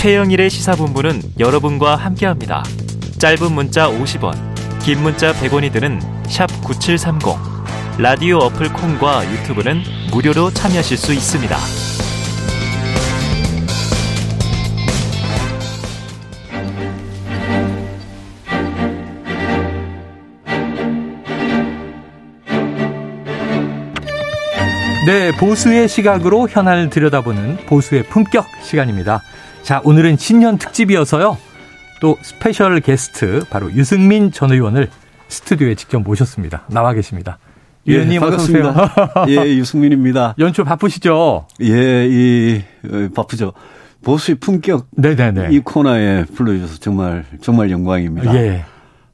최영일의 시사본부는 여러분과 함께합니다. 짧은 문자 50원, 긴 문자 100원이 드는 9730. 라디오 어플 콩과 유튜브는 무료로 참여하실 수 있습니다. 네, 보수의 시각으로 현안을 들여다보는 보수의 품격 시간입니다. 자, 오늘은 신년 특집이어서요. 또 special guest 바로 유승민 전 의원을 스튜디오에 직접 모셨습니다. 나와 계십니다. 예, 의원님 오세요. 예, 유승민입니다. 연초 바쁘시죠? 예, 이 어, 바쁘죠. 보수의 품격 네네네. 이 코너에 불러주셔서 정말 정말 영광입니다. 예.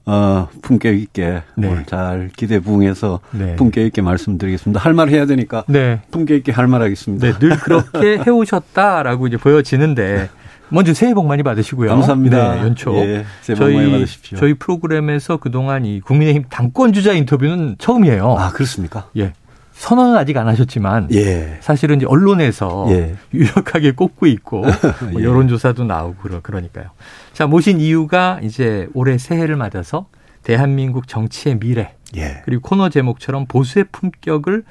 어, 품격 있게 네. 오늘 잘 기대 부응해서 네. 품격 있게 말씀드리겠습니다. 할 말 해야 되니까 네. 품격 있게 할 말 하겠습니다. 네, 늘 그렇게 해오셨다라고 이제 보여지는데 먼저 새해 복 많이 받으시고요. 감사합니다. 네, 연초. 예, 새해 복 저희, 많이 받으십시오. 저희 프로그램에서 그동안 이 국민의힘 당권 주자 인터뷰는 처음이에요. 아, 그렇습니까? 예. 선언은 아직 안 하셨지만 예. 사실은 이제 언론에서 예. 유력하게 꼽고 있고 뭐 예. 여론조사도 나오고 그러니까요. 자 모신 이유가 이제 올해 새해를 맞아서 대한민국 정치의 미래 예. 그리고 코너 제목처럼 보수의 품격을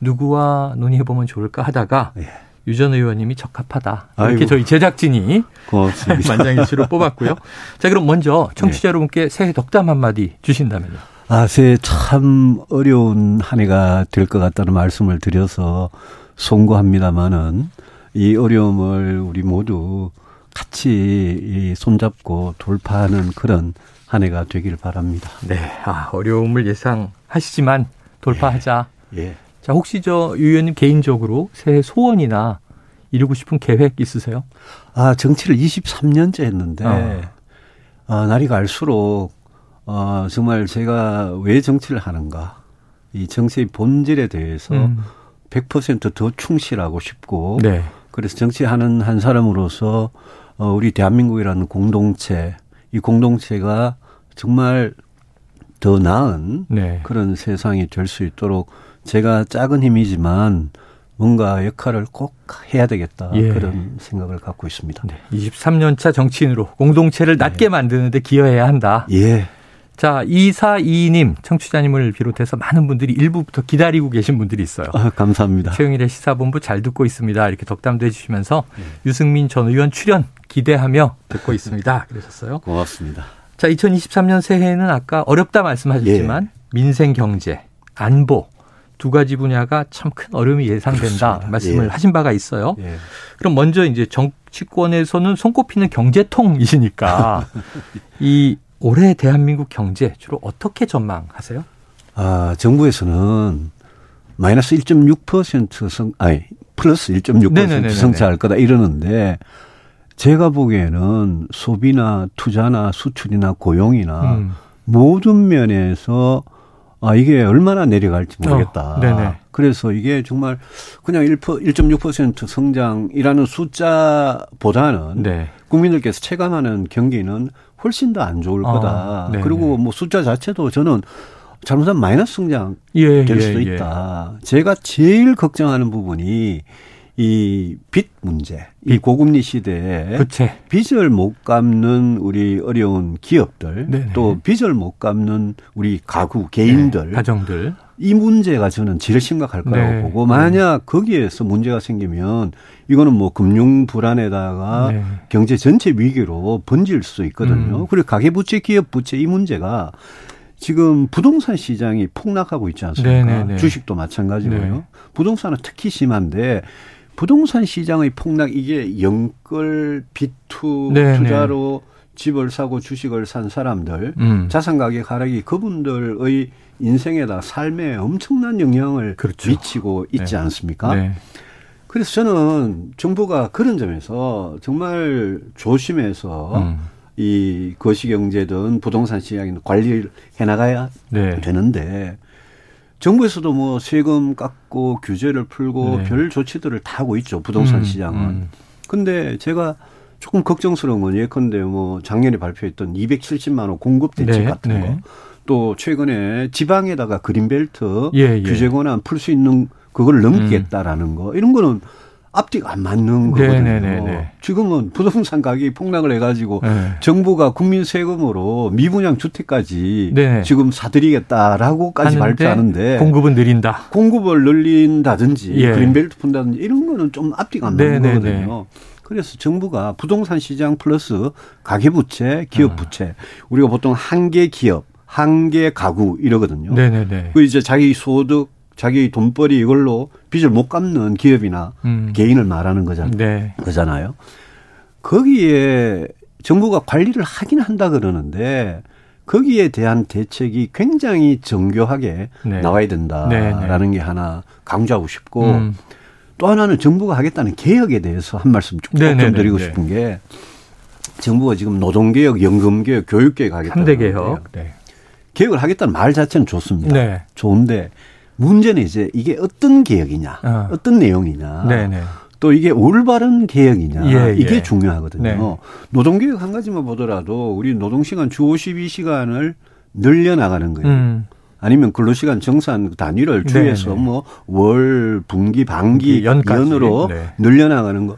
누구와 논의해 보면 좋을까 하다가 예. 유전 의원님이 적합하다. 이렇게 아이고. 저희 제작진이 만장일치로 뽑았고요. 자 그럼 먼저 청취자 예. 여러분께 새해 덕담 한마디 주신다면요. 아, 새해 참 어려운 한 해가 될 것 같다는 말씀을 드려서 송구합니다마는 이 어려움을 우리 모두 같이 손잡고 돌파하는 그런 한 해가 되기를 바랍니다. 네. 아, 어려움을 예상하시지만 돌파하자. 예. 예. 자, 혹시 저 유 의원님 개인적으로 새해 소원이나 이루고 싶은 계획 있으세요? 아, 정치를 23년째 했는데, 어. 아, 날이 갈수록 어, 정말 제가 왜 정치를 하는가. 이 정치의 본질에 대해서 음. 100%더 충실하고 싶고. 네. 그래서 정치하는 한 사람으로서 어, 우리 대한민국이라는 공동체, 이 공동체가 정말 더 나은 네. 그런 세상이 될 수 있도록 제가 작은 힘이지만 뭔가 역할을 꼭 해야 되겠다 예. 그런 생각을 갖고 있습니다. 네. 23년 차 정치인으로 공동체를 낮게 네. 만드는데 기여해야 한다. 예. 자, 2422님, 청취자님을 비롯해서 많은 분들이 일부부터 기다리고 계신 분들이 있어요. 아, 감사합니다. 최영일의 시사본부 잘 듣고 있습니다. 이렇게 덕담도 해주시면서 네. 유승민 전 의원 출연 기대하며 듣고 있습니다. 그러셨어요. 고맙습니다. 자, 2023년 새해에는 아까 어렵다 말씀하셨지만 예. 민생 경제, 안보, 두 가지 분야가 참 큰 어려움이 예상된다 그렇습니다. 말씀을 예. 하신 바가 있어요. 예. 그럼 먼저 이제 정치권에서는 손꼽히는 경제통이시니까 이 올해 대한민국 경제 주로 어떻게 전망하세요? 아, 정부에서는 마이너스 1.6% 성, 아니, 플러스 1.6% 성장할 거다 이러는데 제가 보기에는 소비나 투자나 수출이나 고용이나 음. 모든 면에서 아, 이게 얼마나 내려갈지 모르겠다. 어, 그래서 이게 정말 그냥 1, 1.6% 성장이라는 숫자보다는 네. 국민들께서 체감하는 경기는 훨씬 더 안 좋을 아, 거다. 네 그리고 뭐 숫자 자체도 저는 잘못하면 마이너스 성장 예, 될 예, 수도 예. 있다. 예. 제가 제일 걱정하는 부분이 이 빚 문제, 이 고금리 시대에 그치. 빚을 못 갚는 우리 어려운 기업들, 네네. 또 빚을 못 갚는 우리 가구 개인들, 네, 가정들 이 문제가 저는 제일 심각할 거라고 네. 보고 만약 거기에서 문제가 생기면 이거는 뭐 금융 불안에다가 네. 경제 전체 위기로 번질 수 있거든요. 음. 그리고 가계 부채, 기업 부채 이 문제가 지금 부동산 시장이 폭락하고 있지 않습니까? 네네네. 네, 네. 주식도 마찬가지고요. 네. 부동산은 특히 심한데 부동산 시장의 폭락 이게 영끌 비투 네네. 투자로 집을 사고 주식을 산 사람들 음. 자산 가격 하락이 그분들의 인생에다 삶에 엄청난 영향을 그렇죠. 미치고 있지 네. 않습니까? 네. 그래서 저는 정부가 그런 점에서 정말 조심해서 음. 이 거시경제든 부동산 시장이든 관리를 해나가야 네. 되는데 정부에서도 뭐 세금 깎고 규제를 풀고 네. 별 조치들을 다 하고 있죠 부동산 음, 시장은. 음. 근데 제가 조금 걱정스러운 건 예컨대 뭐 작년에 발표했던 270만 원 공급 대책 네, 같은 네. 거. 또 최근에 지방에다가 그린벨트 예, 예. 규제 권한 풀 수 있는 그걸 넘기겠다라는 음. 거 이런 거는 앞뒤가 안 맞는 거거든요. 네네네네. 지금은 부동산 가격이 폭락을 해가지고 네. 정부가 국민 세금으로 미분양 주택까지 네네. 지금 사드리겠다라고까지 발표하는데 공급은 느린다. 공급을 늘린다든지 예. 그린벨트 푼다든지 이런 거는 좀 앞뒤가 안 맞는 네네네. 거거든요. 그래서 정부가 부동산 시장 플러스 가계부채, 기업부채, 아. 우리가 보통 한 개 기업, 한 개 가구 이러거든요. 네네네. 그 이제 자기 소득 자기 돈벌이 이걸로 빚을 못 갚는 기업이나 음. 개인을 말하는 거잖아요. 네. 거잖아요. 거기에 정부가 관리를 하긴 한다 그러는데 거기에 대한 대책이 굉장히 정교하게 네. 나와야 된다라는 네, 네. 게 하나 강조하고 싶고 음. 또 하나는 정부가 하겠다는 개혁에 대해서 한 말씀 좀, 네, 좀 드리고 싶은 게 정부가 지금 노동개혁, 연금개혁, 교육개혁 하겠다는 3대 개혁. 네. 개혁을 하겠다는 말 자체는 좋습니다. 네. 좋은데 문제는 이제 이게 어떤 개혁이냐, 어. 떤 내용이냐, 네네. 또 이게 올바른 개혁이냐, 예, 이게 예. 중요하거든요. 네. 노동개혁 한 가지만 보더라도 우리 노동시간 주 52시간을 늘려나가는 거예요. 음. 아니면 근로시간 정산 단위를 주에서 뭐 월, 분기, 반기, 연까지. 연으로 네. 늘려나가는 거.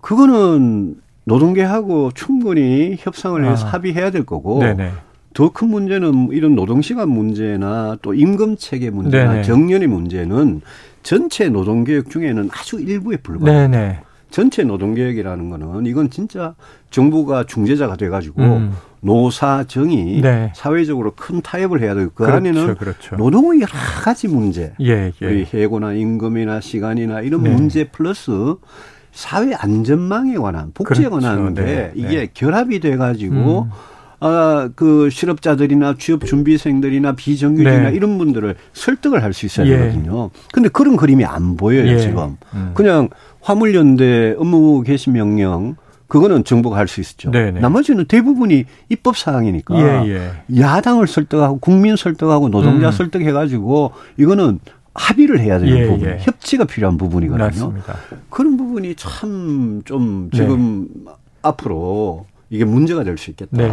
그거는 노동계하고 충분히 협상을 해서 아. 합의해야 될 거고 네네. 더 큰 문제는 이런 노동시간 문제나 또 임금 체계 문제나 네네. 정년의 문제는 전체 노동개혁 중에는 아주 일부에 불과합니다. 전체 노동개혁이라는 거는 이건 진짜 정부가 중재자가 돼가지고 음. 노사정이 네. 사회적으로 큰 타협을 해야 되고 그 그렇죠, 안에는 그렇죠. 노동의 여러 가지 문제, 예, 예. 우리 해고나 임금이나 시간이나 이런 네. 문제 플러스 사회 안전망에 관한 복지에 그렇죠. 관한 게 네. 이게 네. 결합이 돼가지고. 음. 아, 그 실업자들이나 취업 준비생들이나 비정규직이나 네. 이런 분들을 설득을 할 수 있어야 예. 되거든요. 근데 그런 그림이 안 보여요, 예. 지금. 음. 그냥 화물연대 업무 개시 명령 그거는 정부가 할 수 있었죠. 네네. 네. 나머지는 대부분이 입법 사항이니까 예, 예. 야당을 설득하고 국민 설득하고 노동자 음. 설득해 가지고 이거는 합의를 해야 되는 예, 부분, 예. 협치가 필요한 부분이거든요. 맞습니다. 그런 부분이 참 좀 지금 네. 앞으로 이게 문제가 될 수 있겠다. 네.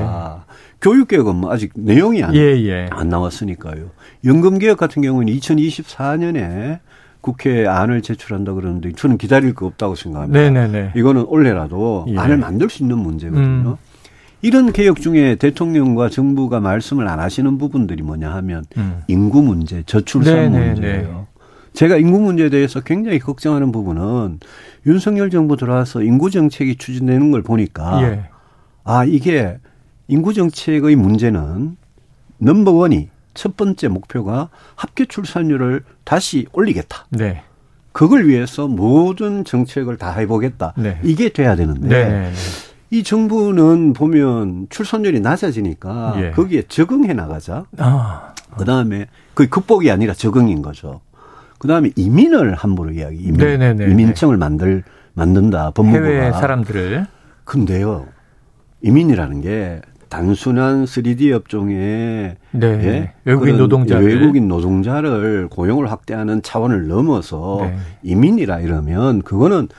교육개혁은 뭐 아직 내용이 안, 예, 예. 안 나왔으니까요. 연금개혁 같은 경우는 2024년에 국회에 안을 제출한다 그러는데 저는 기다릴 거 없다고 생각합니다. 네네네. 네, 네. 이거는 올해라도 예. 안을 만들 수 있는 문제거든요. 음. 이런 개혁 중에 대통령과 정부가 말씀을 안 하시는 부분들이 뭐냐 하면 음. 인구 문제, 저출산 네네네. 문제예요. 제가 인구 문제에 대해서 굉장히 걱정하는 부분은 윤석열 정부 들어와서 인구 정책이 추진되는 걸 보니까 예. 아, 이게 인구 정책의 문제는 넘버원이 첫 번째 목표가 합계 출산율을 다시 올리겠다. 네. 그걸 위해서 모든 정책을 다 해보겠다. 네. 이게 돼야 되는데 네. 네, 네. 이 정부는 보면 출산율이 낮아지니까 예. 거기에 적응해 나가자. 아. 그 다음에 그 극복이 아니라 적응인 거죠. 그 다음에 이민을 함부로 이야기, 이민, 네네네. 이민청을 만들 만든다 법무부가 해외 사람들을. 근데요 이민이라는 게 단순한 3D 업종에 네. 예? 외국인 노동자 외국인 노동자를 고용을 확대하는 차원을 넘어서 네. 이민이라 이러면 그거는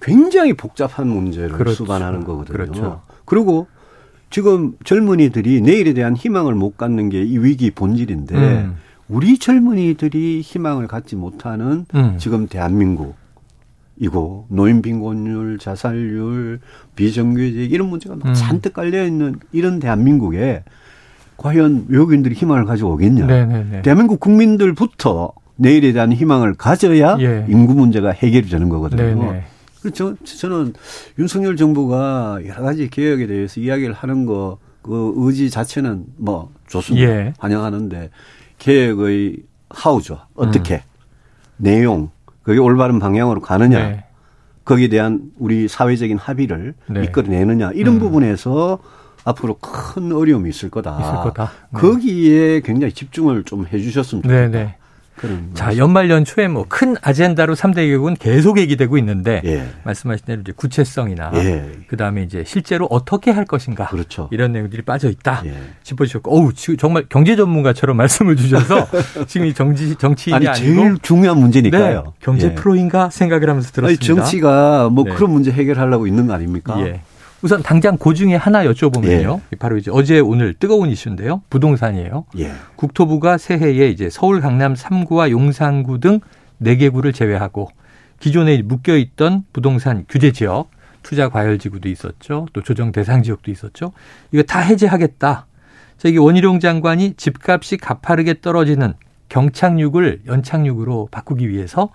굉장히 복잡한 문제를 그렇죠. 수반하는 거거든요. 그렇죠. 그리고 지금 젊은이들이 내일에 대한 희망을 못 갖는 게 이 위기 본질인데 음. 우리 젊은이들이 희망을 갖지 못하는 음. 지금 대한민국 이고 노인 빈곤율, 자살률, 비정규직 이런 문제가 음. 잔뜩 깔려 있는 이런 대한민국에 과연 외국인들이 희망을 가지고 오겠냐? 네네네. 대한민국 국민들부터 내일에 대한 희망을 가져야 예. 인구 문제가 해결이 되는 거거든요. 네네. 그렇죠. 저는 윤석열 정부가 여러 가지 개혁에 대해서 이야기를 하는 거 그 의지 자체는 뭐 좋습니다. 예. 환영하는데 개혁의 하우죠. 어떻게 음. 내용 그게 올바른 방향으로 가느냐. 네. 거기에 대한 우리 사회적인 합의를 네. 이끌어내느냐 이런 음. 부분에서 앞으로 큰 어려움이 있을 거다. 있을 거다. 네. 거기에 굉장히 집중을 좀 해주셨으면 좋겠다. 네네. 네. 자, 연말 연초에 뭐 큰 아젠다로 3대 개혁은 계속 얘기되고 있는데 예. 말씀하신 대로 이제 구체성이나 예. 그다음에 이제 실제로 어떻게 할 것인가 그렇죠. 이런 내용들이 빠져 있다 예. 짚어주셨고 어우, 정말 경제 전문가처럼 말씀을 주셔서 지금 이 정치 정치인이 아니, 아니고 제일 중요한 문제니까요. 네, 경제 예. 프로인가 생각을 하면서 들었습니다. 아니, 정치가 뭐 네. 그런 문제 해결하려고 있는 거 아닙니까? 예. 우선 당장 그 중에 하나 여쭤보면요. 예. 바로 이제 어제 오늘 뜨거운 이슈인데요. 부동산이에요. 예. 국토부가 새해에 이제 서울 강남 3구와 용산구 등 4개 구를 제외하고 기존에 묶여 있던 부동산 규제 지역, 투자 과열 지구도 있었죠. 또 조정 대상 지역도 있었죠. 이거 다 해제하겠다. 자, 이게 원희룡 장관이 집값이 가파르게 떨어지는 경착륙을 연착륙으로 바꾸기 위해서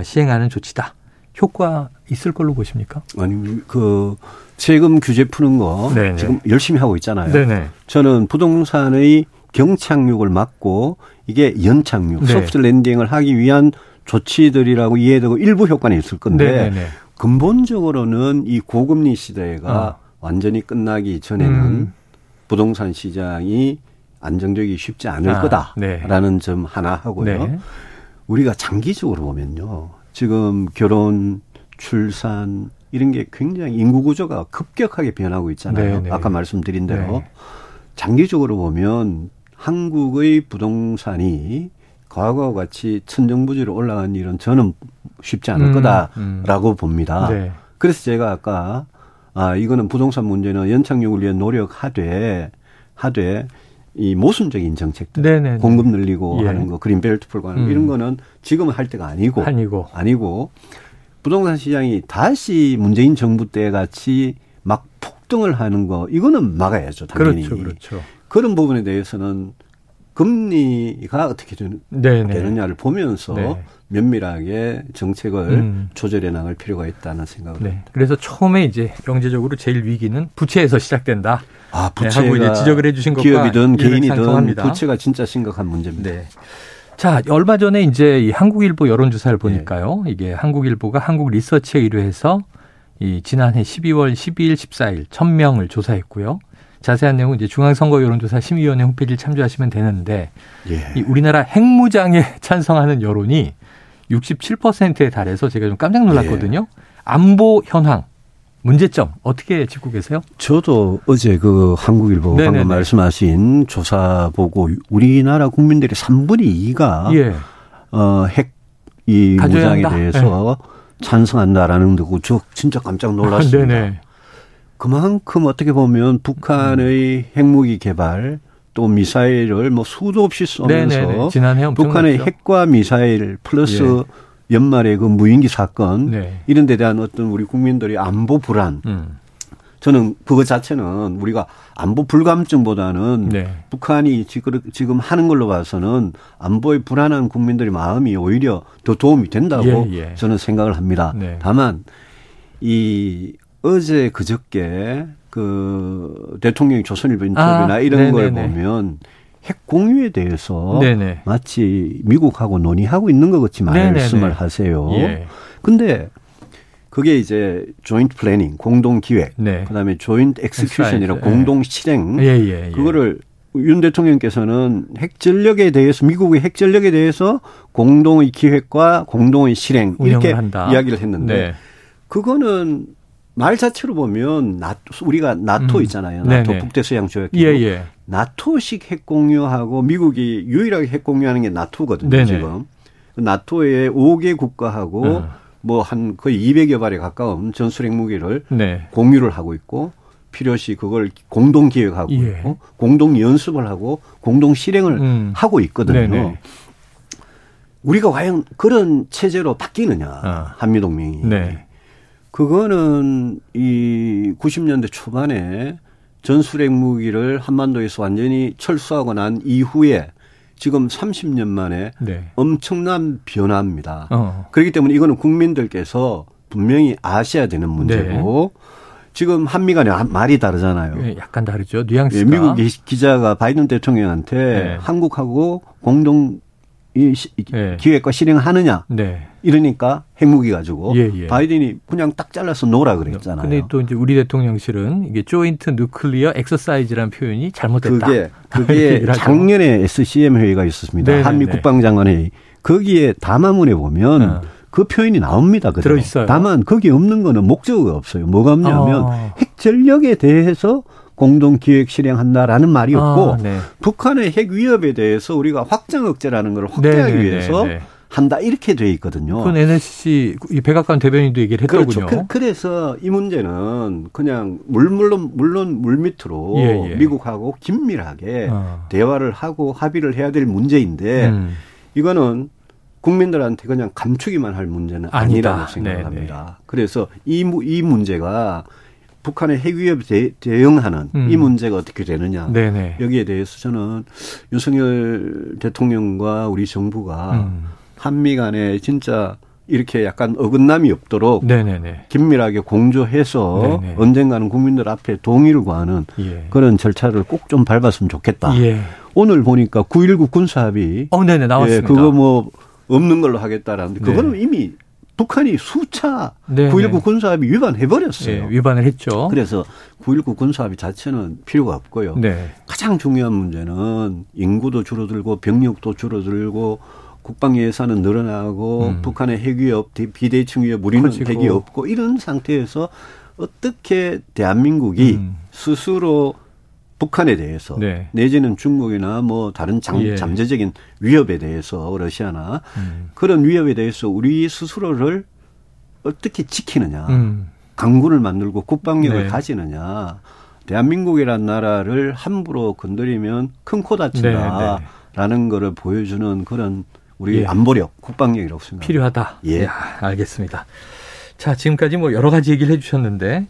시행하는 조치다. 효과 있을 걸로 보십니까? 아니 그 세금 규제 푸는 거 네네. 지금 열심히 하고 있잖아요. 네네. 저는 부동산의 경착륙을 막고 이게 연착륙, 네. 소프트 랜딩을 하기 위한 조치들이라고 이해되고 일부 효과는 있을 건데 네네네. 근본적으로는 이 고금리 시대가 어. 완전히 끝나기 전에는 음. 부동산 시장이 안정되기 쉽지 않을 아, 거다라는 네. 점 하나 하고요. 네. 우리가 장기적으로 보면요. 지금 결혼, 출산 이런 게 굉장히 인구 구조가 급격하게 변하고 있잖아요. 네, 네. 아까 말씀드린 대로 네. 장기적으로 보면 한국의 부동산이 과거와 같이 천정부지로 올라간 일은 저는 쉽지 않을 음, 거다라고 음. 봅니다. 네. 그래서 제가 아까 아 이거는 부동산 문제는 연착륙을 위해 노력하되 하되 이 모순적인 정책들 네네네. 공급 늘리고 예. 하는 거 그린벨트 풀고 는 음. 이런 거는 지금 할 때가 아니고 아니고 아니고 부동산 시장이 다시 문재인 정부 때 같이 막 폭등을 하는 거 이거는 막아야죠 당연히 그렇죠, 그렇죠. 그런 부분에 대해서는 금리가 어떻게 되느냐를 보면서 네. 면밀하게 정책을 음. 조절해 나갈 필요가 있다는 생각을 네. 합니다. 그래서 처음에 이제 경제적으로 제일 위기는 부채에서 시작된다. 아, 부채가 네, 하고 이제 지적을 해주신 것과 기업이든 개인이든 부채가 진짜 심각한 문제입니다. 네. 자, 얼마 전에 이제 이 한국일보 여론조사를 보니까요. 네. 이게 한국일보가 한국 리서치에 의뢰해서 이 지난해 12월 12일, 14일 1000명을 조사했고요. 자세한 내용은 이제 중앙선거 여론조사 심의위원회 홈페이지를 참조하시면 되는데 예. 이 우리나라 핵무장에 찬성하는 여론이 67%에 달해서 제가 좀 깜짝 놀랐거든요. 예. 안보 현황 문제점 어떻게 짚고 계세요? 저도 어제 그 한국일보 네네네. 방금 말씀하신 조사 보고 우리나라 국민들의 3분의 2가 예. 어, 핵이 무장에 한다? 대해서 네. 찬성한다라는 거고 저 진짜 깜짝 놀랐습니다. 아, 그만큼 어떻게 보면 북한의 음. 핵무기 개발 또 미사일을 뭐 수도 없이 쏘면서 북한의 핵과 미사일 플러스 예. 연말에 그 무인기 사건 네. 이런 데 대한 어떤 우리 국민들의 안보 불안 음. 저는 그것 자체는 우리가 안보 불감증보다는 네. 북한이 지금 하는 걸로 봐서는 안보에 불안한 국민들의 마음이 오히려 더 도움이 된다고 예, 예. 저는 생각을 합니다. 네. 다만 이 어제 그저께 그 대통령이 조선일보 인터뷰나 아, 이런 네네네. 걸 보면 핵 공유에 대해서 네네. 마치 미국하고 논의하고 있는 것 같이 말씀을. 하세요. 예. 근데 그게 이제 joint planning, 공동 기획, 네. 그다음에 joint execution이라 공동 실행. 예, 예, 예. 그거를 윤 대통령께서는 핵 전력에 대해서 미국의 핵 전력에 대해서 공동의 기획과 공동의 실행 이렇게 한다. 이야기를 했는데 네. 그거는 말 자체로 보면 나토, 우리가 나토 음. 있잖아요. 나토 네네. 북대서양 조약 기구. 예, 예. 나토식 핵 공유하고 미국이 유일하게 핵 공유하는 게 나토거든요. 네네. 지금 나토의 5개 국가하고 어. 뭐한 거의 200여 발에 가까운 전술 핵 무기를 네. 공유를 하고 있고 필요시 그걸 공동 기획하고 예. 있고 공동 연습을 하고 공동 실행을 음. 하고 있거든요. 네네. 우리가 과연 그런 체제로 바뀌느냐 어. 한미 동맹이. 네. 그거는 이 90년대 초반에 전술핵 무기를 한반도에서 완전히 철수하고 난 이후에 지금 30년 만에 네. 엄청난 변화입니다. 어. 그렇기 때문에 이거는 국민들께서 분명히 아셔야 되는 문제고 네. 지금 한미 간에 말이 다르잖아요. 네, 약간 다르죠. 뉘앙스가. 예, 미국 기자가 바이든 대통령한테 네. 한국하고 공동 이 네. 기획과 실행하느냐. 네. 이러니까 핵무기 가지고 예, 예. 바이든이 그냥 딱 잘라서 놓으라 그랬잖아요. 근데 또 이제 우리 대통령실은 이게 조인트 누클리어 엑서사이즈라는 표현이 잘못됐다. 그게 그게 작년에 SCM 회의가 있었습니다. 네네네. 한미 국방장관 회의. 거기에 담화문에 보면 어. 그 표현이 나옵니다. 그대로. 들어있어요. 다만 거기 없는 거는 목적어가 없어요. 뭐가 없냐면 어. 핵 전력에 대해서 공동 기획 실행한다라는 말이었고 아, 네. 북한의 핵 위협에 대해서 우리가 확장 억제라는 걸 확대하기 네네네, 위해서 네. 한다 이렇게 돼 있거든요. 그건 NSC 백악관 대변인도 얘기를 했더군요. 그렇죠. 그, 래서이 문제는 그냥 물 물론 물론 물 밑으로 예, 예. 미국하고 긴밀하게 어. 대화를 하고 합의를 해야 될 문제인데 음. 이거는 국민들한테 그냥 감추기만 할 문제는 아니다. 아니라고 생각합니다. 네네. 그래서 이, 이 문제가 북한의 핵 위협에 대 응하는 음. 이 문제가 어떻게 되느냐. 네네. 여기에 대해서 저는 윤석열 대통령과 우리 정부가 음. 한미 간에 진짜 이렇게 약간 어긋남이 없도록 네네네. 긴밀하게 공조해서 네네. 언젠가는 국민들 앞에 동의를 구하는 예. 그런 절차를 꼭 좀 밟았으면 좋겠다. 예. 오늘 보니까 9.19 군사합의. 어, 네네, 나왔습니다. 예, 그거 뭐 없는 걸로 하겠다라는데 그거는 네. 이미 북한이 수차 네, 9.19 군사합의 위반해버렸어요. 네, 위반을 했죠. 그래서 9.19 군사합의 자체는 필요가 없고요. 네. 가장 중요한 문제는 인구도 줄어들고 병력도 줄어들고 국방 예산은 늘어나고 음. 북한의 핵 위협, 비대칭 위협, 우리는 커지고. 핵이 없고 이런 상태에서 어떻게 대한민국이 음. 스스로 북한에 대해서 네. 내지는 중국이나 뭐 다른 장, 예. 잠재적인 위협에 대해서 러시아나 음. 그런 위협에 대해서 우리 스스로를 어떻게 지키느냐 음. 강군을 만들고 국방력을 네. 가지느냐 대한민국이란 나라를 함부로 건드리면 큰 코 다친다라는 네, 네. 거를 보여주는 그런 우리 예. 안보력 국방력이라고 생각합니다. 필요하다. 예, 야, 알겠습니다. 자 지금까지 뭐 여러 가지 얘기를 해주셨는데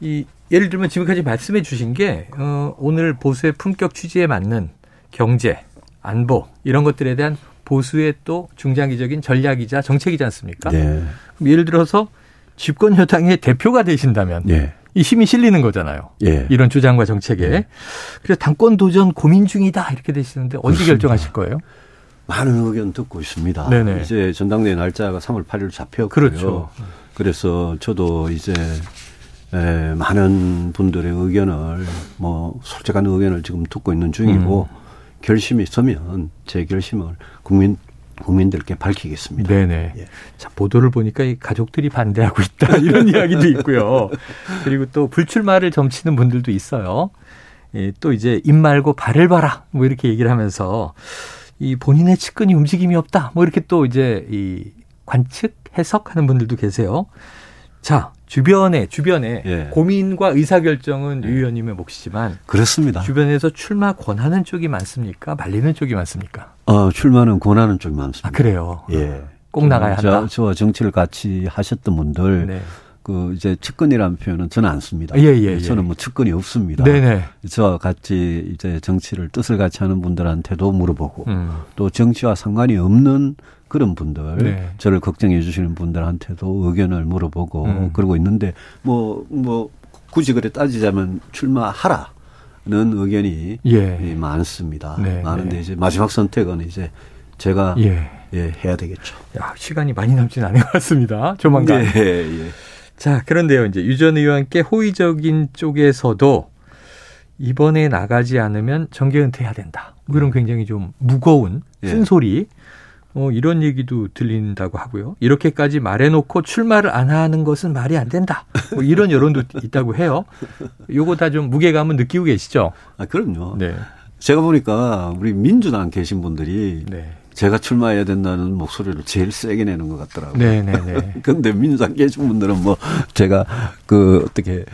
이 예를 들면 지금까지 말씀해 주신 게 어, 오늘 보수의 품격 취지에 맞는 경제, 안보 이런 것들에 대한 보수의 또 중장기적인 전략이자 정책이지 않습니까? 예. 그럼 예를 들어서 집권 여당의 대표가 되신다면 예. 이 힘이 실리는 거잖아요. 예. 이런 주장과 정책에. 예. 그래서 당권 도전 고민 중이다 이렇게 되시는데 언제 결정하실 거예요? 많은 의견 듣고 있습니다. 네네. 이제 전당대회 날짜가 3월 8일 잡혔고요. 그렇죠. 그래서 저도 이제 에, 많은 분들의 의견을 뭐 솔직한 의견을 지금 듣고 있는 중이고 음. 결심이 있으면 제 결심을 국민 국민들께 밝히겠습니다. 네네. 예. 자 보도를 보니까 이 가족들이 반대하고 있다 이런 이야기도 있고요. 그리고 또 불출마를 점치는 분들도 있어요. 예, 또 이제 입 말고 발을 봐라 뭐 이렇게 얘기를 하면서 이 본인의 측근이 움직임이 없다 뭐 이렇게 또 이제 이 관측 해석하는 분들도 계세요. 자 주변에 주변에 예. 고민과 의사 결정은 예. 유 의원님의 몫이지만 그렇습니다. 주변에서 출마 권하는 쪽이 많습니까? 말리는 쪽이 많습니까? 어, 출마는 권하는 쪽이 많습니다. 아, 그래요. 예. 꼭 나가야 한다. 저, 와 정치를 같이 하셨던 분들 네. 그 이제 측근이라는 표현은 저는 안 씁니다. 예, 예, 예. 저는 뭐 측근이 없습니다. 네네. 저와 같이 이제 정치를 뜻을 같이 하는 분들한테도 물어보고 음. 또 정치와 상관이 없는 그런 분들 네. 저를 걱정해 주시는 분들한테도 의견을 물어보고 음. 그러고 있는데 뭐뭐 뭐 굳이 그래 따지자면 출마하라 는 의견이 예. 많습니다. 네, 많은데 네. 이제 마지막 선택은 이제 제가 예. 예 해야 되겠죠. 야, 시간이 많이 남진 않은 것 같습니다. 조만간. 예, 예. 자, 그런데요. 이제 유 전 의원께 호의적인 쪽에서도 이번에 나가지 않으면 정계 은퇴해야 된다. 뭐 이런 굉장히 좀 무거운 예. 쓴소리 어, 이런 얘기도 들린다고 하고요. 이렇게까지 말해놓고 출마를 안 하는 것은 말이 안 된다. 뭐 이런 여론도 있다고 해요. 요거 다 좀 무게감은 느끼고 계시죠? 아, 그럼요. 네. 제가 보니까 우리 민주당 계신 분들이 네. 제가 출마해야 된다는 목소리를 제일 세게 내는 것 같더라고요. 네네네. 근데 민주당 계신 분들은 뭐 제가 그 어떻게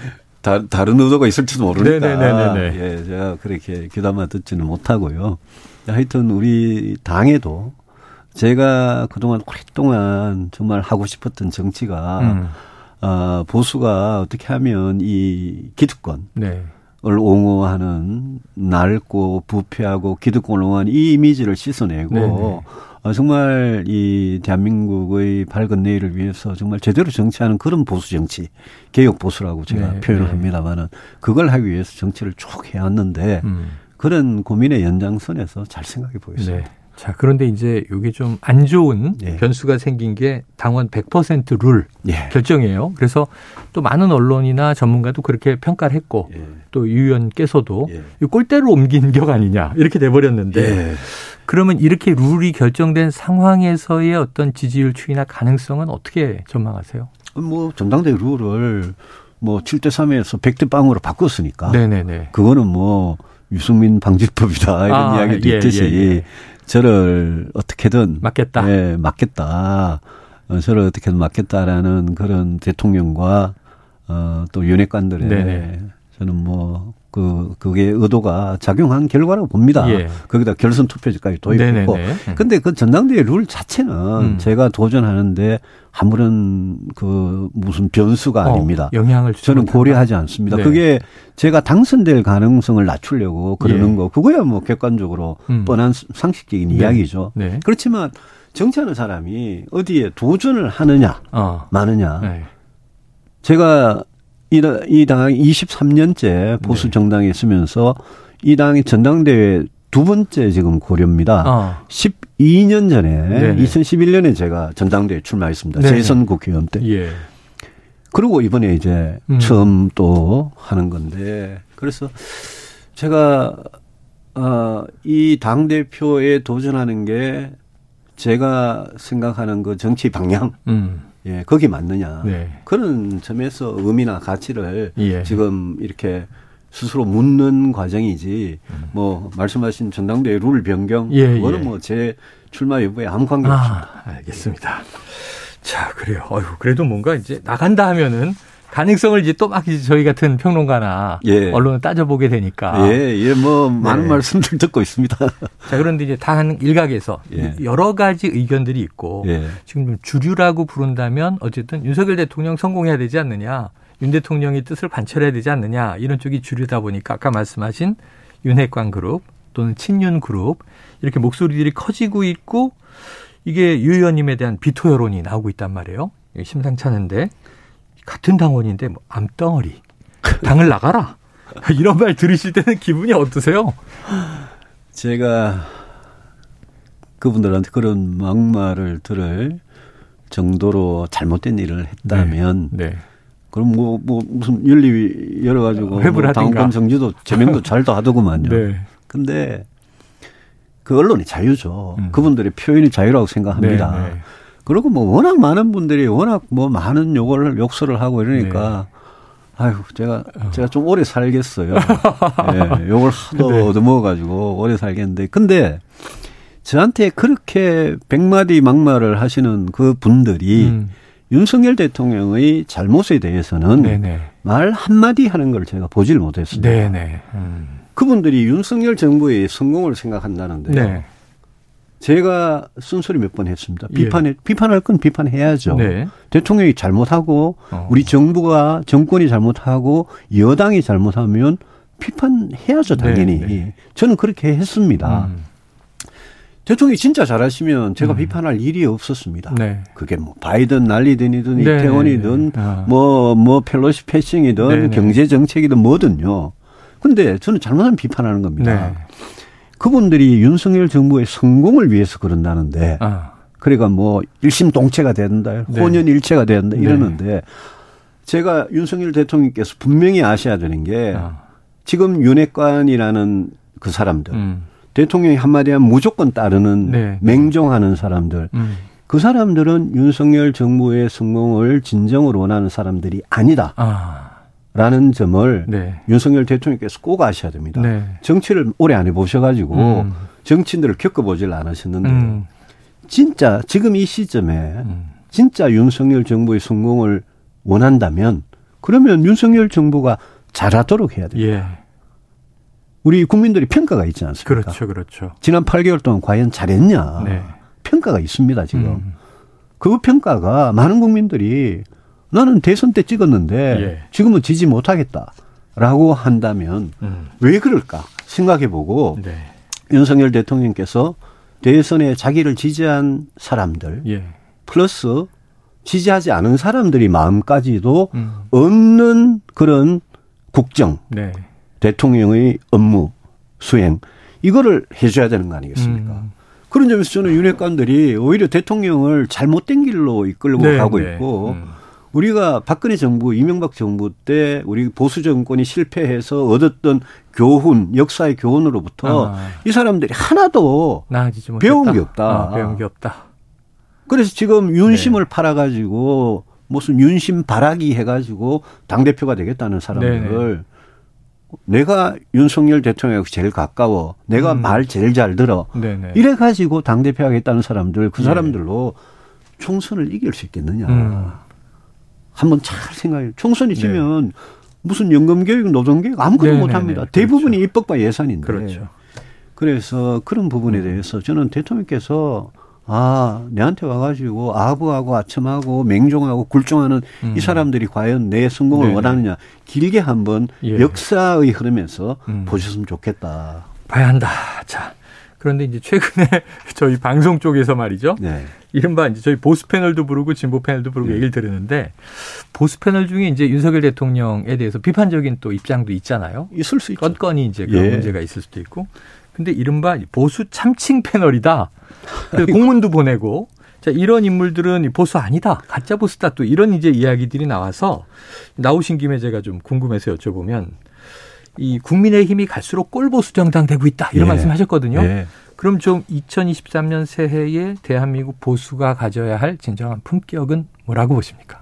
다, 다른 의도가 있을지도 모르니까. 네네네네. 예, 제가 그렇게 귀담아 듣지는 못하고요. 하여튼 우리 당에도 제가 그동안 오랫동안 정말 하고 싶었던 정치가 음. 어, 보수가 어떻게 하면 이 기득권 네. 을 옹호하는 낡고 부패하고 기득권을 옹호하는 이 이미지를 씻어내고 네네. 어, 정말 이 대한민국의 밝은 내일을 위해서 정말 제대로 정치하는 그런 보수 정치, 개혁 보수라고 제가 네, 표현을 네. 합니다만은 그걸 하기 위해서 정치를 쭉 해왔는데 음. 그런 고민의 연장선에서 잘 생각해 보였습니다. 네. 자, 그런데 이제 이게 좀 안 좋은 예. 변수가 생긴 게 당원 100%룰 예. 결정이에요. 그래서 또 많은 언론이나 전문가도 그렇게 평가를 했고 예. 또 유 의원께서도 예. 꼴대로 옮긴 격 아니냐 이렇게 돼버렸는데 예. 그러면 이렇게 룰이 결정된 상황에서의 어떤 지지율 추이나 가능성은 어떻게 전망하세요? 뭐 전당대 룰을 뭐 7대 3에서 100대 빵으로 바꿨으니까. 네네네. 그거는 뭐 유승민 방지법이다 이런 아, 이야기도 예, 있듯이 예, 예. 저를 어떻게든 맞겠다. 예, 맞겠다. 어, 저를 어떻게든 맞겠다라는 그런 대통령과 어, 또 윤핵관들의 네네. 저는 뭐 그 그게 의도가 작용한 결과라고 봅니다. 예. 거기다 결선 투표지까지 도입했고. 근데 그 전당대회 룰 자체는 음. 제가 도전하는데 아무런 그 무슨 변수가 어, 아닙니다. 영향을 저는 고려하지 않습니다. 네. 그게 제가 당선될 가능성을 낮추려고 그러는 예. 거. 그거야 뭐 객관적으로 음. 뻔한 상식적인 네. 이야기죠. 네. 그렇지만 정치하는 사람이 어디에 도전을 하느냐, 어. 마느냐. 네. 제가 이, 이 당이 23년째 보수 정당에 있으면서 이 당이 전당대회 두 번째 지금 고려입니다. 어. 12년 전에 네네. 2011년에 제가 전당대회 출마했습니다. 네네. 재선 국회의원 때. 예. 그리고 이번에 이제 음. 처음 또 하는 건데 그래서 제가 어, 이당 대표에 도전하는 게 제가 생각하는 그 정치 방향, 음. 예, 거기 맞느냐. 네. 그런 점에서 의미나 가치를 예. 지금 이렇게 스스로 묻는 과정이지, 음. 뭐, 말씀하신 전당대회 룰 변경, 예, 그거는 예. 뭐제 출마 여부에 아무 관계 아, 없습니다. 알겠습니다. 자, 그래요. 어휴, 그래도 뭔가 이제 나간다 하면은 가능성을 이제 또 막 저희 같은 평론가나 예. 언론을 따져보게 되니까. 예, 예, 뭐 많은 네. 말씀들 듣고 있습니다. 자, 그런데 이제 단 일각에서 예. 여러 가지 의견들이 있고 예. 지금 좀 주류라고 부른다면 어쨌든 윤석열 대통령 성공해야 되지 않느냐. 윤 대통령의 뜻을 관철해야 되지 않느냐. 이런 쪽이 주류다 보니까 아까 말씀하신 윤핵관 그룹 또는 친윤 그룹 이렇게 목소리들이 커지고 있고 이게 유 의원님에 대한 비토 여론이 나오고 있단 말이에요. 심상찮은데 같은 당원인데 뭐 암덩어리 당을 나가라 이런 말 들으실 때는 기분이 어떠세요? 제가 그분들한테 그런 막말을 들을 정도로 잘못된 일을 했다면 네, 네. 그럼 뭐, 뭐, 무슨 윤리 열어가지고 뭐 당권 정지도 제명도 잘도 하더구만요. 네. 근데 그 언론이 자유죠. 음. 그분들의 표현이 자유라고 생각합니다. 네, 네. 그리고 뭐 워낙 많은 분들이 워낙 뭐 많은 욕을 욕설을 하고 이러니까 네. 아유 제가 제가 좀 오래 살겠어요. 예, 욕을 하도 네. 얻어먹어가지고 오래 살겠는데 근데 저한테 그렇게 백마디 막말을 하시는 그 분들이 음. 윤석열 대통령의 잘못에 대해서는 네네. 말 한마디 하는 걸 제가 보질 못했습니다. 네네. 음. 그분들이 윤석열 정부의 성공을 생각한다는데요. 네. 제가 순서리 몇 번 했습니다. 예. 비판해, 예. 비판할 건 비판해야죠. 네. 대통령이 잘못하고, 어. 우리 정부가, 정권이 잘못하고, 여당이 잘못하면 비판해야죠, 당연히. 네, 네. 저는 그렇게 했습니다. 음. 대통령이 진짜 잘하시면 제가 음. 비판할 일이 없었습니다. 네. 그게 뭐 바이든 난리든이든 네, 이태원이든 네, 네. 아. 뭐뭐 뭐 펠로시 패싱이든 경제 정책이든 뭐든요. 근데 저는 잘못하면 비판하는 겁니다. 그분들이 윤석열 정부의 성공을 위해서 그런다는데 아. 그러니까 뭐 일심동체가 된다, 네. 혼연일체가 된다 네. 이러는데 네. 제가 윤석열 대통령께서 분명히 아셔야 되는 게 아. 지금 윤핵관이라는 그 사람들 음. 대통령이 한마디 하면 무조건 따르는 네. 맹종하는 사람들 음. 그 사람들은 윤석열 정부의 성공을 진정으로 원하는 사람들이 아니다. 아. 라는 점을 네. 윤석열 대통령께서 꼭 아셔야 됩니다. 네. 정치를 오래 안 해보셔가지고 음. 정치인들을 겪어보질 않으셨는데 음. 진짜 지금 이 시점에 음. 진짜 윤석열 정부의 성공을 원한다면 그러면 윤석열 정부가 잘하도록 해야 됩니다. 예. 우리 국민들이 평가가 있지 않습니까? 그렇죠, 그렇죠. 지난 8개월 동안 과연 잘했냐 네. 평가가 있습니다 지금. 음. 그 평가가 많은 국민들이 나는 대선 때 찍었는데 예. 지금은 지지 못하겠다라고 한다면 음. 왜 그럴까 생각해보고 네. 윤석열 대통령께서 대선에 자기를 지지한 사람들 예. 플러스 지지하지 않은 사람들이 마음까지도 음. 얻는 그런 국정 네. 대통령의 업무 수행 이거를 해줘야 되는 거 아니겠습니까? 음. 그런 점에서 저는 윤핵관들이 오히려 대통령을 잘못된 길로 이끌고 네, 가고 네. 있고 음. 우리가 박근혜 정부, 이명박 정부 때 우리 보수 정권이 실패해서 얻었던 교훈, 역사의 교훈으로부터 아. 이 사람들이 하나도 배운 게 없다. 아, 배운 게 없다. 그래서 지금 윤심을 네. 팔아가지고 무슨 윤심 바라기 해가지고 당 대표가 되겠다는 사람들. 네 내가 윤석열 대통령하고 제일 가까워. 내가 음. 말 제일 잘 들어. 네네. 이래 가지고 당 대표 하겠다는 사람들 그 네. 사람들로 총선을 이길 수 있겠느냐. 음. 한번 잘 생각해. 총선이 지면 네. 무슨 연금 교육, 노동 교육 아무것도 못 합니다. 대부분이 그렇죠. 입법과 예산인데. 그렇죠. 그래서 그런 부분에 음. 대해서 저는 대통령께서 아, 내한테 와가지고 아부하고 아첨하고 맹종하고 굴종하는 음. 이 사람들이 과연 내 성공을 네네. 원하느냐 길게 한번 예. 역사의 흐름에서 음. 보셨으면 좋겠다. 봐야 한다. 자. 그런데 이제 최근에 저희 방송 쪽에서 말이죠. 네. 이른바 이제 저희 보수 패널도 부르고 진보 패널도 부르고 네. 얘기를 들었는데 보수 패널 중에 이제 윤석열 대통령에 대해서 비판적인 또 입장도 있잖아요. 있을 수 있죠. 건건이 이제 그런 예. 문제가 있을 수도 있고. 근데 이른바 보수 참칭 패널이다. 공문도 보내고 자, 이런 인물들은 보수 아니다. 가짜 보수다. 또 이런 이제 이야기들이 나와서 나오신 김에 제가 좀 궁금해서 여쭤보면 이 국민의힘이 갈수록 꼴보수 정당 되고 있다. 이런 예. 말씀 하셨거든요. 예. 그럼 좀 2023년 새해에 대한민국 보수가 가져야 할 진정한 품격은 뭐라고 보십니까?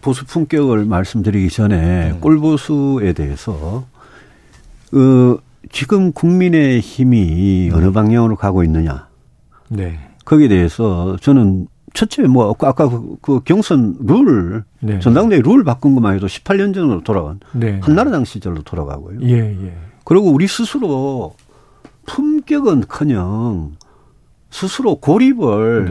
보수 품격을 말씀드리기 전에 음. 꼴보수에 대해서 어, 지금 국민의 힘이 음. 어느 방향으로 가고 있느냐. 네. 거기에 대해서 저는 첫째 뭐 아까 그, 그 경선 룰 네. 전당대회 룰 바꾼 것만 해도 18년 전으로 돌아간 네. 한나라당 시절로 돌아가고요. 예, 예. 그리고 우리 스스로 품격은커녕 스스로 고립을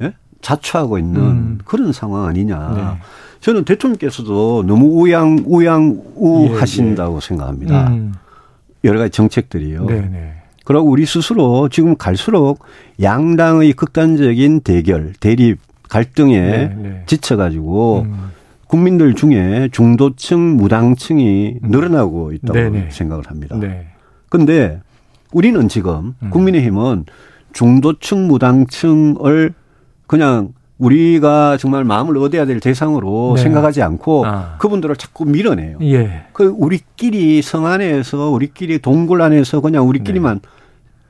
네. 예? 자초하고 있는 음. 그런 상황 아니냐. 네. 저는 대통령께서도 너무 우양 우양우 예, 하신다고 예. 생각합니다. 음. 여러 가지 정책들이요. 네네. 네. 그리고 우리 스스로 지금 갈수록 양당의 극단적인 대결, 대립, 갈등에 네, 네. 지쳐가지고 음. 국민들 중에 중도층, 무당층이 음. 늘어나고 있다고 네네. 네. 생각을 합니다. 네. 근데 우리는 지금 음. 국민의힘은 중도층, 무당층을 그냥 우리가 정말 마음을 얻어야 될 대상으로 네. 생각하지 않고 아. 그분들을 자꾸 밀어내요. 예. 그 우리끼리 성 안에서 우리끼리 동굴 안에서 그냥 우리끼리만 네.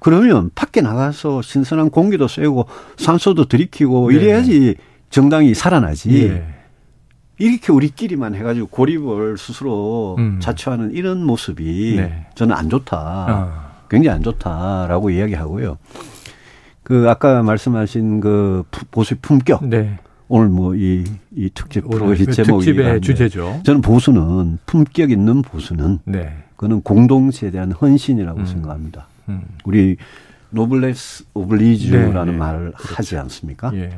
그러면 밖에 나가서 신선한 공기도 쐬고 산소도 들이키고 네. 이래야지 정당이 살아나지. 예. 이렇게 우리끼리만 해가지고 고립을 스스로 음. 자초하는 이런 모습이 네. 저는 안 좋다. 아. 굉장히 안 좋다라고 이야기하고요. 그 아까 말씀하신 그 보수 품격. 네. 오늘 뭐 이 이 특집 프로그램 제목이 특집의 주제죠. 저는 보수는 품격 있는 보수는 네. 그는 공동체에 대한 헌신이라고 음. 생각합니다. 음. 우리 노블레스 오블리주라는 네, 네. 말을 그렇죠. 하지 않습니까? 예.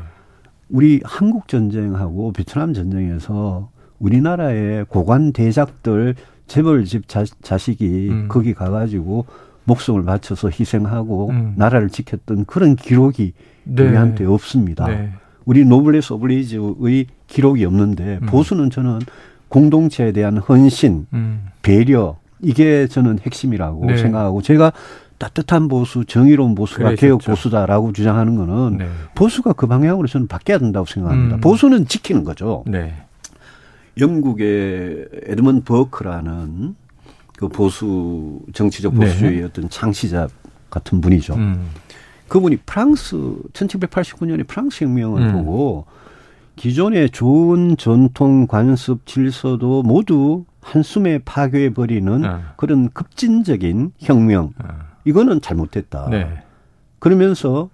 우리 한국 전쟁하고 베트남 전쟁에서 우리나라의 고관 대작들 재벌집 자, 자식이 음. 거기 가가지고 목숨을 바쳐서 희생하고 음. 나라를 지켰던 그런 기록이 네. 우리한테 없습니다. 네. 우리 노블레스 오블리즈의 기록이 없는데 음. 보수는 저는 공동체에 대한 헌신, 음. 배려 이게 저는 핵심이라고 네. 생각하고 제가 따뜻한 보수, 정의로운 보수가. 개혁 보수다라고 주장하는 거는 네. 보수가 그 방향으로 저는 바뀌어야 된다고 생각합니다. 음. 보수는 지키는 거죠. 네. 영국의 에드먼 버크라는 그 보수 정치적 네. 보수주의의 네. 어떤 창시자 같은 분이죠. 음. 그분이 프랑스 1789년에 프랑스 혁명을 음. 보고 기존의 좋은 전통 관습 질서도 모두 한숨에 파괴해 버리는 아. 그런 급진적인 혁명. 아. 이거는 잘못됐다. 네. 그러면서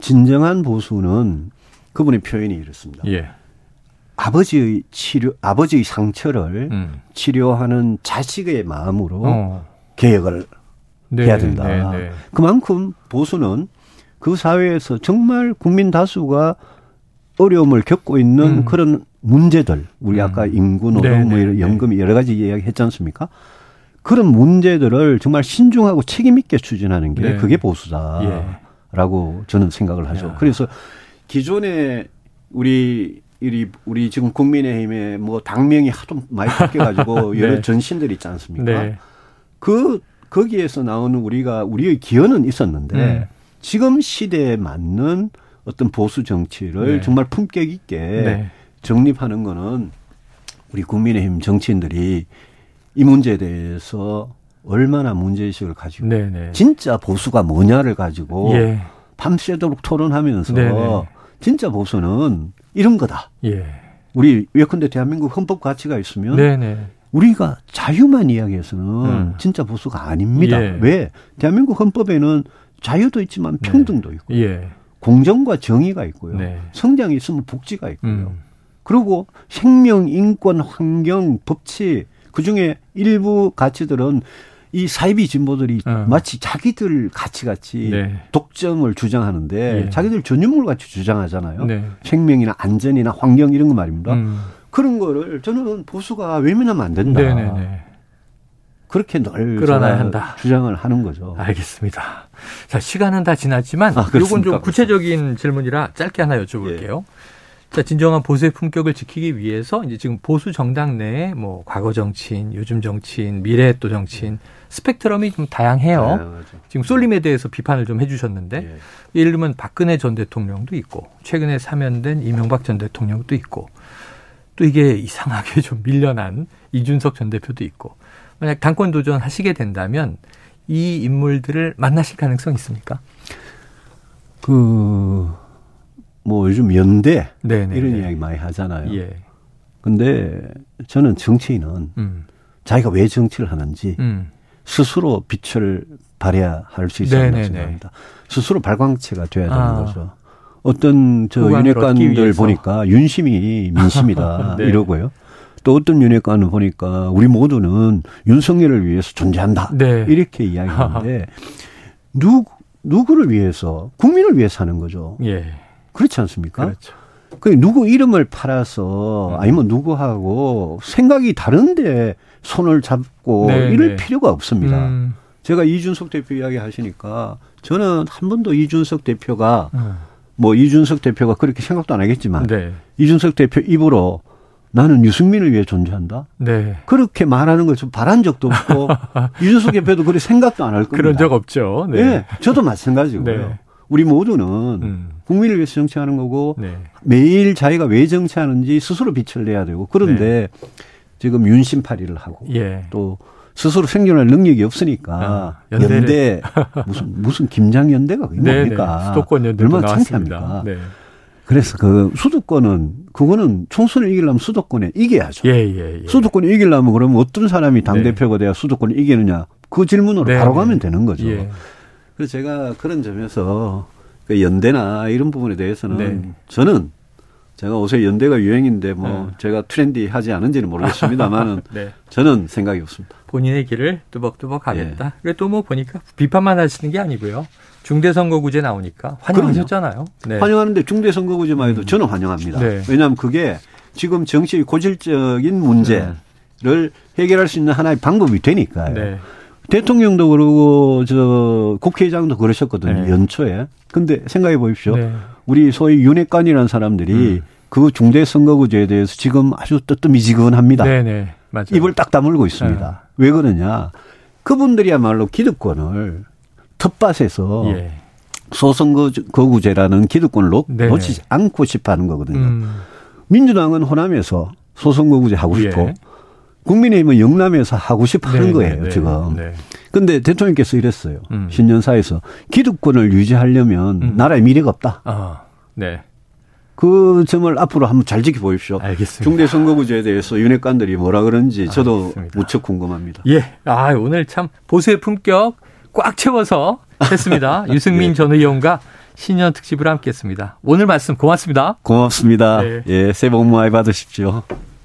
진정한 보수는 그분의 표현이 이렇습니다. 예. 아버지의 치료, 아버지의 상처를 음. 치료하는 자식의 마음으로 어. 개혁을 네, 해야 된다. 네, 네. 그만큼 보수는 그 사회에서 정말 국민 다수가 어려움을 겪고 있는 음. 그런 문제들, 우리 음. 아까 인구 노동, 네, 뭐 네. 연금 여러 가지 이야기 했지 않습니까? 그런 문제들을 정말 신중하고 책임 있게 추진하는 게 그게 보수다라고 예. 저는 생각을 하죠. 야. 그래서 기존에 우리 우리 우리 지금 국민의힘에 뭐 당명이 하도 많이 바뀌어가지고 네. 여러 전신들 있지 않습니까? 네. 그 거기에서 나오는 우리가 우리의 기여는 있었는데 음. 지금 시대에 맞는 어떤 보수 정치를 네. 정말 품격 있게 네. 정립하는 거는 우리 국민의힘 정치인들이 이 문제에 대해서 얼마나 문제의식을 가지고 네네. 네. 진짜 보수가 뭐냐를 가지고 예. 밤새도록 토론하면서 네네. 네. 진짜 보수는 이런 거다. 예. 우리 예컨대 대한민국 헌법 가치가 있으면 네네. 네. 우리가 자유만 이야기해서는 음. 진짜 보수가 아닙니다. 예. 왜? 대한민국 헌법에는 자유도 있지만 평등도 네. 있고 예. 공정과 정의가 있고요. 네. 성장이 있으면 복지가 있고요. 음. 그리고 생명, 인권, 환경, 법치 그 중에 일부 가치들은 이 사이비 진보들이 어. 마치 자기들 가치 같이 네. 독점을 주장하는데 예. 자기들 전유물 같이 주장하잖아요. 네. 생명이나 안전이나 환경 이런 거 말입니다. 음. 그런 거를 저는 보수가 외면하면 안 된다. 네네네. 네, 네. 그렇게 늘 끌어놔야 한다. 주장을 하는 거죠. 알겠습니다. 자, 시간은 다 지났지만 아, 이건 좀 구체적인 질문이라 짧게 하나 여쭤볼게요. 예. 자, 진정한 보수의 품격을 지키기 위해서 이제 지금 보수 정당 내에 뭐 과거 정치인, 요즘 정치인, 미래 또 정치인 스펙트럼이 좀 다양해요. 네, 지금 쏠림에 대해서 비판을 좀 해주셨는데 예. 예를 들면 박근혜 전 대통령도 있고 최근에 사면된 이명박 전 대통령도 있고 또 이게 이상하게 좀 밀려난 이준석 전 대표도 있고 만약 당권 도전 하시게 된다면 이 인물들을 만나실 가능성 있습니까? 그 뭐 요즘 연대 네네 이런 이야기 많이 하잖아요. 예. 근데 저는 정치인은 음. 자기가 왜 정치를 하는지 음. 스스로 빛을 발휘할 수 있어야 한다고 생각합니다. 스스로 발광체가 돼야 되는 아. 거죠. 어떤 저 윤핵관들 보니까 윤심이 민심이다 네. 이러고요. 또 어떤 윤핵관을 보니까 우리 모두는 윤석열을 위해서 존재한다. 네. 이렇게 이야기하는데 누 누구를 위해서 국민을 위해서 하는 거죠. 예. 그렇지 않습니까? 그렇죠. 그 누구 이름을 팔아서 음. 아니면 누구하고 생각이 다른데 손을 잡고 네 이럴 네. 필요가 없습니다. 음. 제가 이준석 대표 이야기 하시니까 저는 한 번도 이준석 대표가 음. 뭐 이준석 대표가 그렇게 생각도 안 하겠지만 네. 이준석 대표 입으로 나는 유승민을 위해 존재한다. 네. 그렇게 말하는 걸 좀 바란 적도 없고 이준석 대표도 그렇게 생각도 안 할 겁니다. 그런 적 없죠. 네. 네 저도 마찬가지고요. 네. 우리 모두는 음. 국민을 위해서 정치하는 거고 네. 매일 자기가 왜 정치하는지 스스로 빛을 내야 되고 그런데 네. 지금 윤심파리를 하고 예. 또 스스로 생존할 능력이 없으니까 아, 연대 무슨 무슨 김장 연대가 그게 네, 뭡니까? 네. 수도권 연대 얼마나 창피합니까? 네. 그래서 그 수도권은 그거는 총선을 이기려면 수도권에 이겨야죠. 예, 예, 예. 수도권에 이기려면 그러면 어떤 사람이 당 대표가 돼야 수도권을 이기느냐 그 질문으로 네, 바로 가면 되는 거죠. 예. 그래서 제가 그런 점에서 그 연대나 이런 부분에 대해서는 네. 저는 제가 요새 연대가 유행인데 뭐 네. 제가 트렌디하지 않은지는 모르겠습니다만은 네. 저는 생각이 없습니다. 본인의 길을 뚜벅뚜벅 가겠다. 예. 그래 또뭐 보니까 비판만 하시는 게 아니고요. 중대선거구제 나오니까 환영하셨잖아요. 네. 환영하는데 중대선거구제만 해도 음. 저는 환영합니다. 네. 왜냐하면 그게 지금 정치의 고질적인 문제를 음. 해결할 수 있는 하나의 방법이 되니까요. 네. 대통령도 그러고 저 국회의장도 그러셨거든요. 네. 연초에. 근데 생각해 보십시오. 네. 우리 소위 윤핵관이라는 사람들이 음. 그 중대 선거구제에 대해서 지금 아주 뜨뜻미지근합니다. 네네. 네. 맞아요. 입을 딱 다물고 있습니다. 네. 왜 그러냐? 그분들이야말로 기득권을 텃밭에서 예. 소선거구제라는 기득권을 놓, 네. 놓지 않고 싶어 하는 거거든요. 음. 민주당은 호남에서 소선거구제 하고 싶고 예. 국민의힘은 영남에서 하고 싶어 하는 네, 거예요, 네, 지금. 네. 근데 대통령께서 이랬어요. 음. 신년사에서 기득권을 유지하려면 음. 나라의 미래가 없다. 아, 네. 그 점을 앞으로 한번 잘 지켜보십시오. 알겠습니다. 중대선거구제에 대해서 윤핵관들이 뭐라 그런지 저도 알겠습니다. 무척 궁금합니다. 예. 아, 오늘 참 보수의 품격 꽉 채워서 했습니다. 유승민 예. 전 의원과 신년 특집을 함께 했습니다. 오늘 말씀 고맙습니다. 고맙습니다. 네. 예, 새해 복 많이 받으십시오.